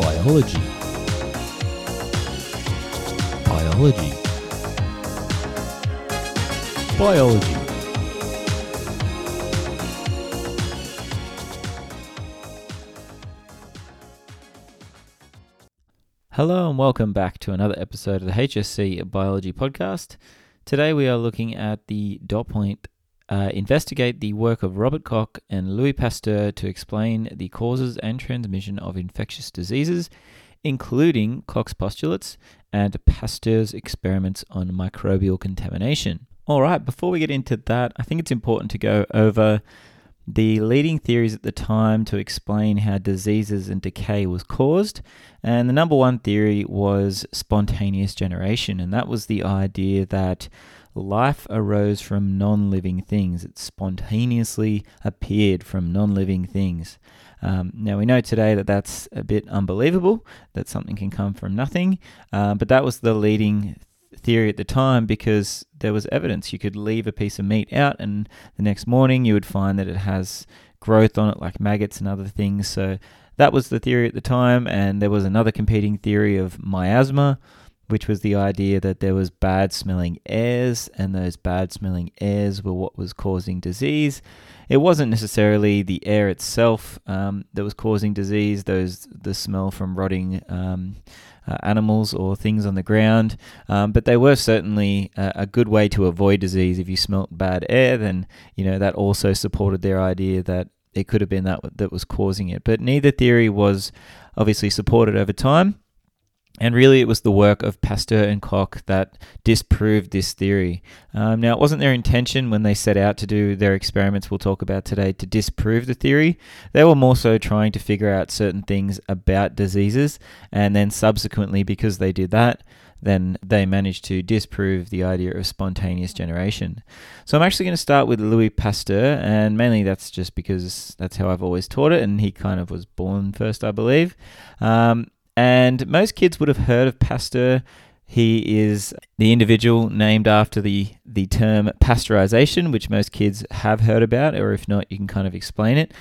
Biology. Biology. Biology. Hello and welcome back to another episode of the HSC Biology Podcast. Today we are looking at the dot point uh, investigate the work of Robert Koch and Louis Pasteur to explain the causes and transmission of infectious diseases, including Koch's postulates and Pasteur's experiments on microbial contamination. All right, before we get into that, I think it's important to go over the leading theories at the time to explain how diseases and decay was caused. And the number one theory was spontaneous generation, and that was the idea that life arose from non living things. It spontaneously appeared from non living things. Um, now, we know today that that's a bit unbelievable, that something can come from nothing, uh, but that was the leading theory at the time because there was evidence. You could leave a piece of meat out, and the next morning you would find that it has growth on it, like maggots and other things. So that was the theory at the time, and there was another competing theory of miasma, which was the idea that there was bad smelling airs, and those bad smelling airs were what was causing disease. It wasn't necessarily the air itself um, that was causing disease; those the smell from rotting. Um, uh, animals or things on the ground, um, but they were certainly a, a, good way to avoid disease. If you smelt bad air, then you know that also supported their idea that it could have been that that was causing it. But neither theory was obviously supported over time. And really, it was the work of Pasteur and Koch that disproved this theory. Um, now, it wasn't their intention when they set out to do their experiments we'll talk about today to disprove the theory. They were more so trying to figure out certain things about diseases, and then subsequently, because they did that, then they managed to disprove the idea of spontaneous generation. So I'm actually going to start with Louis Pasteur, and mainly that's just because that's how I've always taught it, and he kind of was born first, I believe. Um, and most kids would have heard of Pasteur. He is the individual named after the, the term pasteurization, which most kids have heard about, or if not, you can kind of explain it.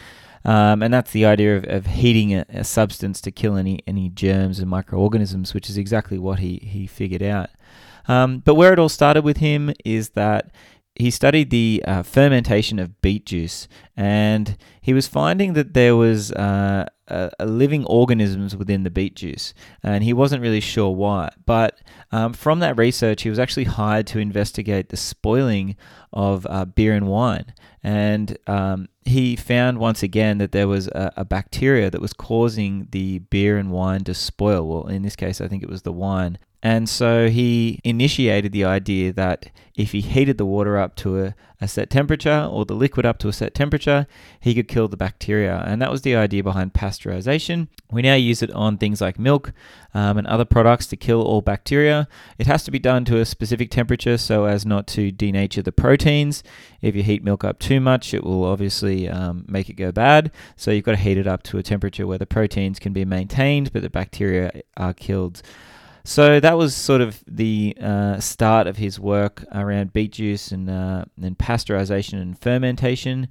Um, and that's the idea of, of heating a, a, substance to kill any, any germs and microorganisms, which is exactly what he, he figured out. Um, but where it all started with him is that he studied the uh, fermentation of beet juice, and he was finding that there was uh, uh, living organisms within the beet juice, and he wasn't really sure why. But um, from that research, he was actually hired to investigate the spoiling of uh, beer and wine, and um, he found once again that there was a, a, bacteria that was causing the beer and wine to spoil. Well, in this case, I think it was the wine. And so he initiated the idea that if he heated the water up to a, a, set temperature or the liquid up to a set temperature, he could kill the bacteria. And that was the idea behind pasteurization. We now use it on things like milk um, and other products to kill all bacteria. It has to be done to a specific temperature so as not to denature the proteins. If you heat milk up too much, it will obviously um, make it go bad. So you've got to heat it up to a temperature where the proteins can be maintained, but the bacteria are killed. So that was sort of the uh, start of his work around beet juice and, uh, and pasteurization and fermentation.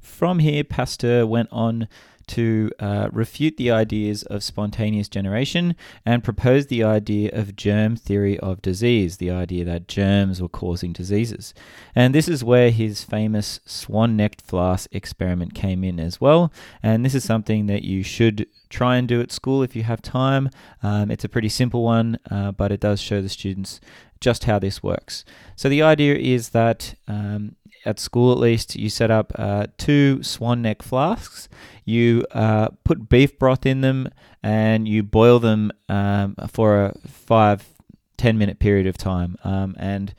From here, Pasteur went on to uh, refute the ideas of spontaneous generation and propose the idea of germ theory of disease, the idea that germs were causing diseases. And this is where his famous swan necked flask experiment came in as well. And this is something that you should try and do at school if you have time. Um, it's a pretty simple one, uh, but it does show the students just how this works. So the idea is that um, at school at least, you set up uh, two swan neck flasks. You uh, put beef broth in them and you boil them um, for a five, ten minute period of time. Um, and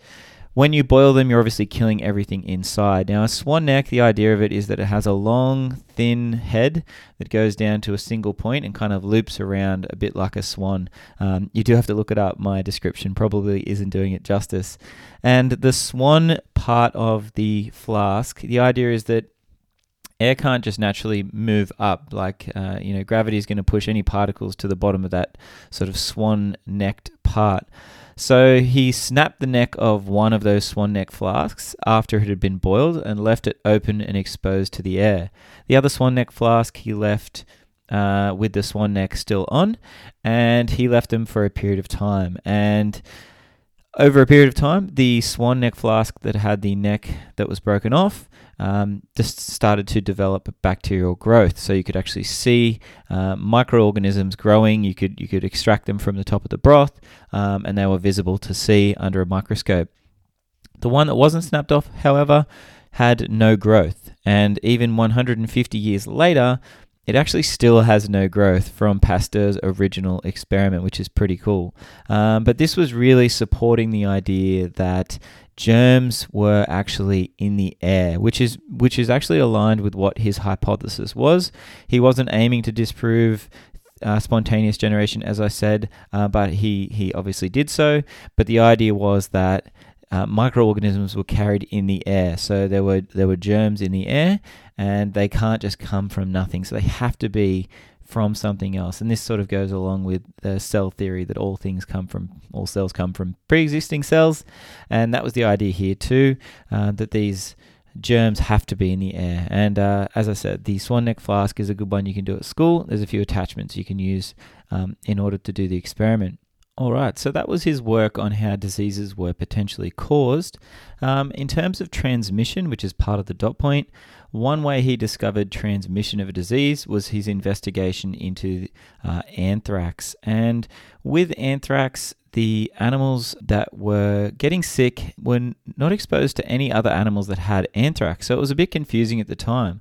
when you boil them, you're obviously killing everything inside. Now, a swan neck, the idea of it is that it has a long, thin head that goes down to a single point and kind of loops around a bit like a swan. Um, you do have to look it up. My description probably isn't doing it justice. And the swan part of the flask, the idea is that air can't just naturally move up. Like, uh, you know, gravity is going to push any particles to the bottom of that sort of swan necked part. So he snapped the neck of one of those swan neck flasks after it had been boiled and left it open and exposed to the air. The other swan neck flask he left uh, with the swan neck still on, and he left them for a period of time. And over a period of time, the swan neck flask that had the neck that was broken off um, just started to develop bacterial growth. So you could actually see uh, microorganisms growing. You could you could extract them from the top of the broth, um, and they were visible to see under a microscope. The one that wasn't snapped off, however, had no growth, and even 150 years later, it actually still has no growth from Pasteur's original experiment, which is pretty cool. Um, but this was really supporting the idea that germs were actually in the air, which is which is actually aligned with what his hypothesis was. He wasn't aiming to disprove uh, spontaneous generation, as I said, uh, but he he obviously did so. But the idea was that uh, microorganisms were carried in the air. So there were there were germs in the air, and they can't just come from nothing. So they have to be from something else. And this sort of goes along with the cell theory that all things come from all cells come from pre-existing cells, and that was the idea here too. Uh, that these germs have to be in the air. And uh, as I said, the swan neck flask is a good one you can do at school. There's a few attachments you can use um, in order to do the experiment. All right, so that was his work on how diseases were potentially caused. Um, in terms of transmission, which is part of the dot point, one way he discovered transmission of a disease was his investigation into uh, anthrax. And with anthrax, the animals that were getting sick were not exposed to any other animals that had anthrax. So it was a bit confusing at the time.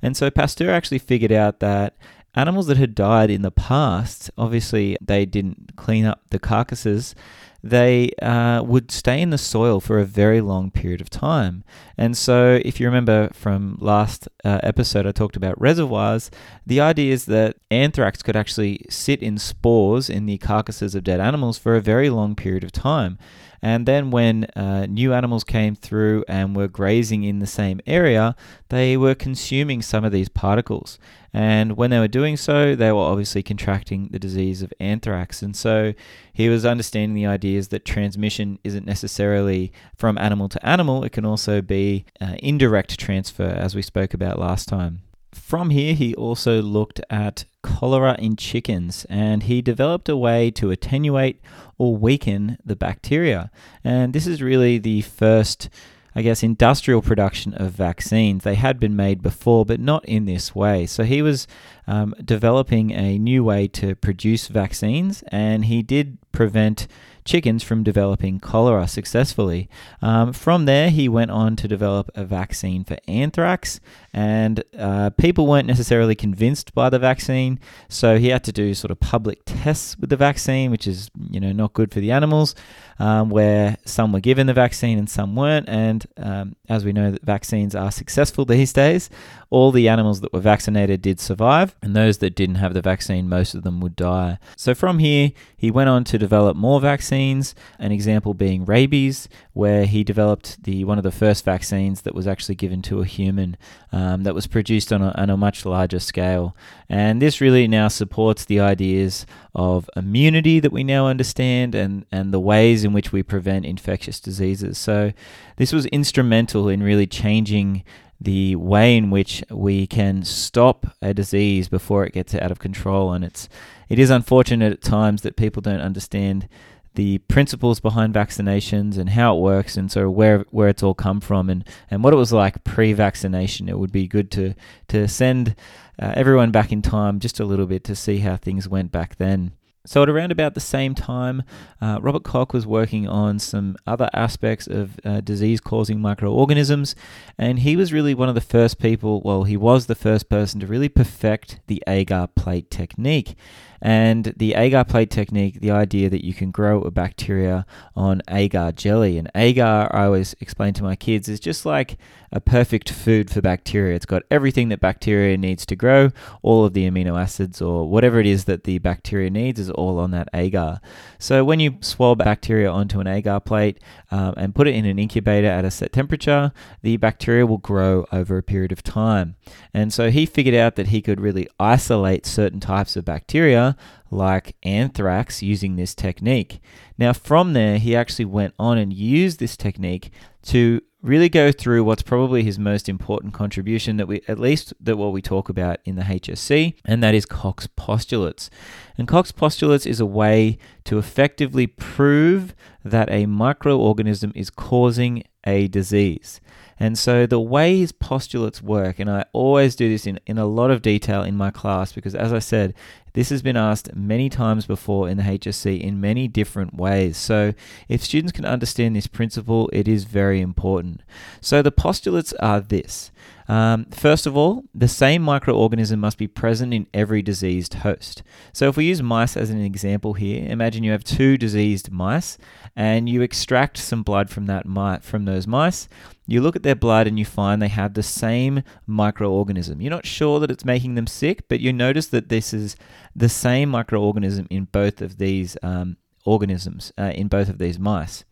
And so Pasteur actually figured out that animals that had died in the past, obviously they didn't clean up the carcasses, they uh, would stay in the soil for a very long period of time. And so, if you remember from last uh, episode, I talked about reservoirs. The idea is that anthrax could actually sit in spores in the carcasses of dead animals for a very long period of time. And then when uh, new animals came through and were grazing in the same area, they were consuming some of these particles. And when they were doing so, they were obviously contracting the disease of anthrax. And so he was understanding the ideas that transmission isn't necessarily from animal to animal, it can also be uh, indirect transfer, as we spoke about last time. From here, he also looked at cholera in chickens and he developed a way to attenuate or weaken the bacteria. And this is really the first I guess, industrial production of vaccines. They had been made before, but not in this way. So he was um, developing a new way to produce vaccines, and he did prevent chickens from developing cholera successfully. Um, from there, he went on to develop a vaccine for anthrax, and uh, people weren't necessarily convinced by the vaccine, so he had to do sort of public tests with the vaccine, which is you know not good for the animals, um, where some were given the vaccine and some weren't. And um, as we know, that vaccines are successful these days. All the animals that were vaccinated did survive, and those that didn't have the vaccine, most of them would die. So from here, he went on to develop more vaccines. An example being rabies, where he developed the one of the first vaccines that was actually given to a human um, that was produced on a, on a much larger scale. And this really now supports the ideas of immunity that we now understand and, and the ways in which we prevent infectious diseases. So, this was instrumental in really changing the way in which we can stop a disease before it gets out of control. And it's it is unfortunate at times that people don't understand the principles behind vaccinations and how it works, and so where where it's all come from and, and what it was like pre-vaccination. It would be good to to send uh, everyone back in time just a little bit to see how things went back then. So, at around about the same time, uh, Robert Koch was working on some other aspects of uh, disease causing microorganisms, and he was really one of the first people, well, he was the first person to really perfect the agar plate technique. And the agar plate technique, the idea that you can grow a bacteria on agar jelly. And agar, I always explain to my kids, is just like a perfect food for bacteria. It's got everything that bacteria needs to grow, all of the amino acids or whatever it is that the bacteria needs is all on that agar. So when you swab bacteria onto an agar plate um, and put it in an incubator at a set temperature, the bacteria will grow over a period of time. And so he figured out that he could really isolate certain types of bacteria like anthrax using this technique. Now, from there, he actually went on and used this technique to really go through what's probably his most important contribution that we at least that what we talk about in the HSC and that is Koch's postulates. And Koch's postulates is a way to effectively prove that a microorganism is causing a disease. And so the way his postulates work, and I always do this in, in a lot of detail in my class because, as I said, this has been asked many times before in the HSC in many different ways. So, if students can understand this principle, it is very important. So, the postulates are this um, first of all, the same microorganism must be present in every diseased host. So, if we use mice as an example here, imagine you have two diseased mice and you extract some blood from that mi- from those mice. You look at their blood and you find they have the same microorganism. You're not sure that it's making them sick, but you notice that this is the same microorganism in both of these um, organisms, uh, in both of these mice.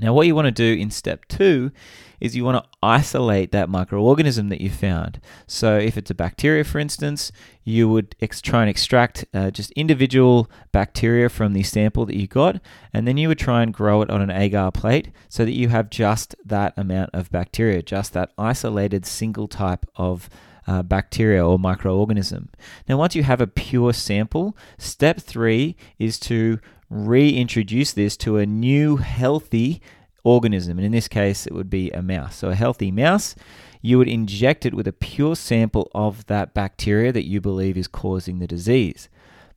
Now, what you want to do in step two is you want to isolate that microorganism that you found. So, if it's a bacteria, for instance, you would ex- try and extract uh, just individual bacteria from the sample that you got, and then you would try and grow it on an agar plate so that you have just that amount of bacteria, just that isolated single type of uh, bacteria or microorganism. Now, once you have a pure sample, step three is to reintroduce this to a new healthy organism. And in this case, it would be a mouse. So, a healthy mouse, you would inject it with a pure sample of that bacteria that you believe is causing the disease.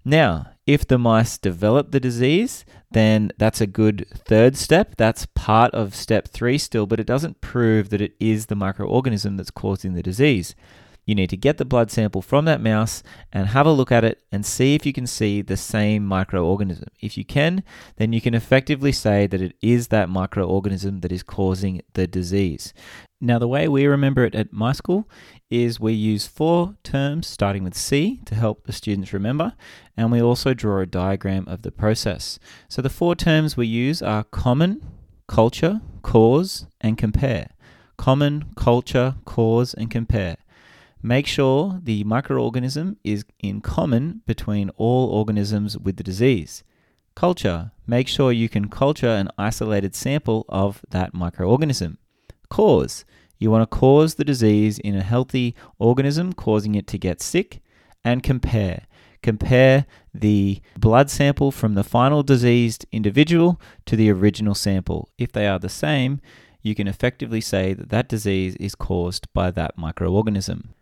Now, if the mice develop the disease, then that's a good third step. That's part of step three still, but it doesn't prove that it is the microorganism that's causing the disease. You need to get the blood sample from that mouse and have a look at it and see if you can see the same microorganism. If you can, then you can effectively say that it is that microorganism that is causing the disease. Now, the way we remember it at my school is we use four terms starting with C to help the students remember, and we also draw a diagram of the process. So, the four terms we use are common, culture, cause, and compare. Common, culture, cause, and compare. Make sure the microorganism is in common between all organisms with the disease. Culture. Make sure you can culture an isolated sample of that microorganism. Cause. You want to cause the disease in a healthy organism, causing it to get sick. And compare. Compare the blood sample from the final diseased individual to the original sample. If they are the same, you can effectively say that that disease is caused by that microorganism.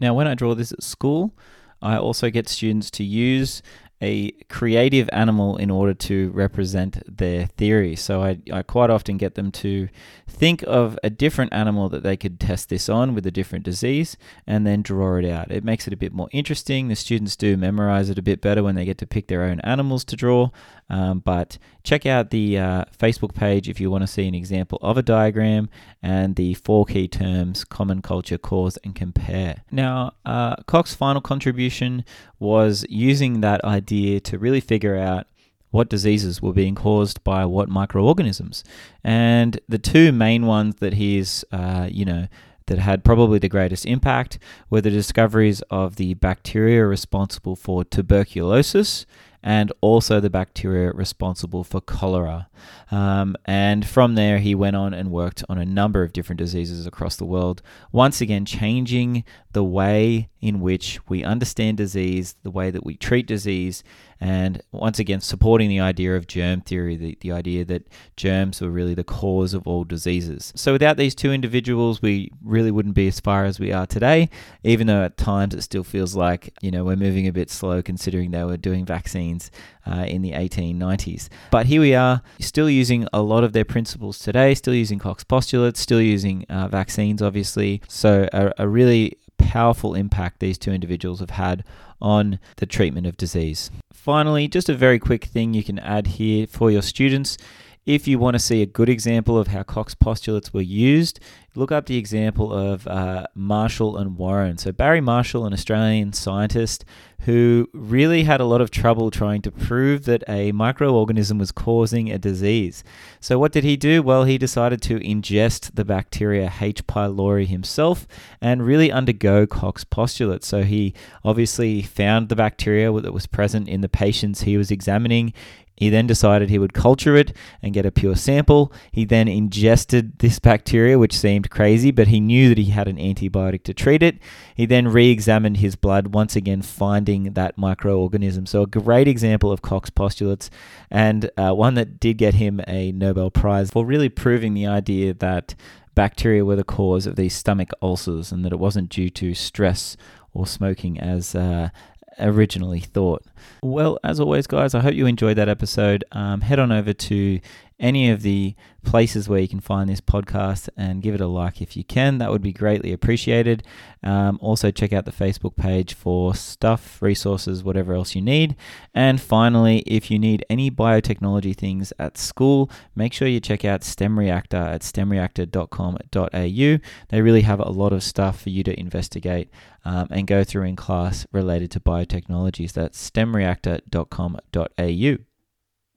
Now, when I draw this at school, I also get students to use a creative animal in order to represent their theory. So I, I quite often get them to think of a different animal that they could test this on with a different disease and then draw it out. It makes it a bit more interesting. The students do memorize it a bit better when they get to pick their own animals to draw. Um, but check out the uh, Facebook page if you want to see an example of a diagram and the four key terms common culture, cause, and compare. Now, uh, Koch's final contribution was using that idea to really figure out what diseases were being caused by what microorganisms. And the two main ones that he's, uh, you know, that had probably the greatest impact were the discoveries of the bacteria responsible for tuberculosis and also the bacteria responsible for cholera. Um, and from there, he went on and worked on a number of different diseases across the world, once again, changing the way in which we understand disease, the way that we treat disease, and once again, supporting the idea of germ theory, the, the idea that germs were really the cause of all diseases. So, without these two individuals, we really wouldn't be as far as we are today, even though at times it still feels like, you know, we're moving a bit slow considering they were doing vaccines uh, in the 1890s. But here we are, still using a lot of their principles today, still using Koch's postulates, still using uh, vaccines, obviously. So, a, a really powerful impact these two individuals have had on the treatment of disease. Finally, just a very quick thing you can add here for your students. If you want to see a good example of how Koch's postulates were used look up the example of uh, Marshall and Warren. So, Barry Marshall, an Australian scientist who really had a lot of trouble trying to prove that a microorganism was causing a disease. So, what did he do? Well, he decided to ingest the bacteria H. pylori himself and really undergo Koch's postulates. So, he obviously found the bacteria that was present in the patients he was examining. He then decided he would culture it and get a pure sample. He then ingested this bacteria, which seemed crazy, but he knew that he had an antibiotic to treat it. He then re examined his blood, once again finding that microorganism. So, a great example of Koch's postulates, and uh, one that did get him a Nobel Prize for really proving the idea that bacteria were the cause of these stomach ulcers and that it wasn't due to stress or smoking as uh, originally thought. Well, as always, guys, I hope you enjoyed that episode. Um, head on over to any of the places where you can find this podcast and give it a like if you can. That would be greatly appreciated. Um, also, check out the Facebook page for stuff, resources, whatever else you need. And finally, if you need any biotechnology things at school, make sure you check out STEM Reactor at stemreactor.com.au. They really have a lot of stuff for you to investigate um, and go through in class related to biotechnologies. That's stemreactor.com.au.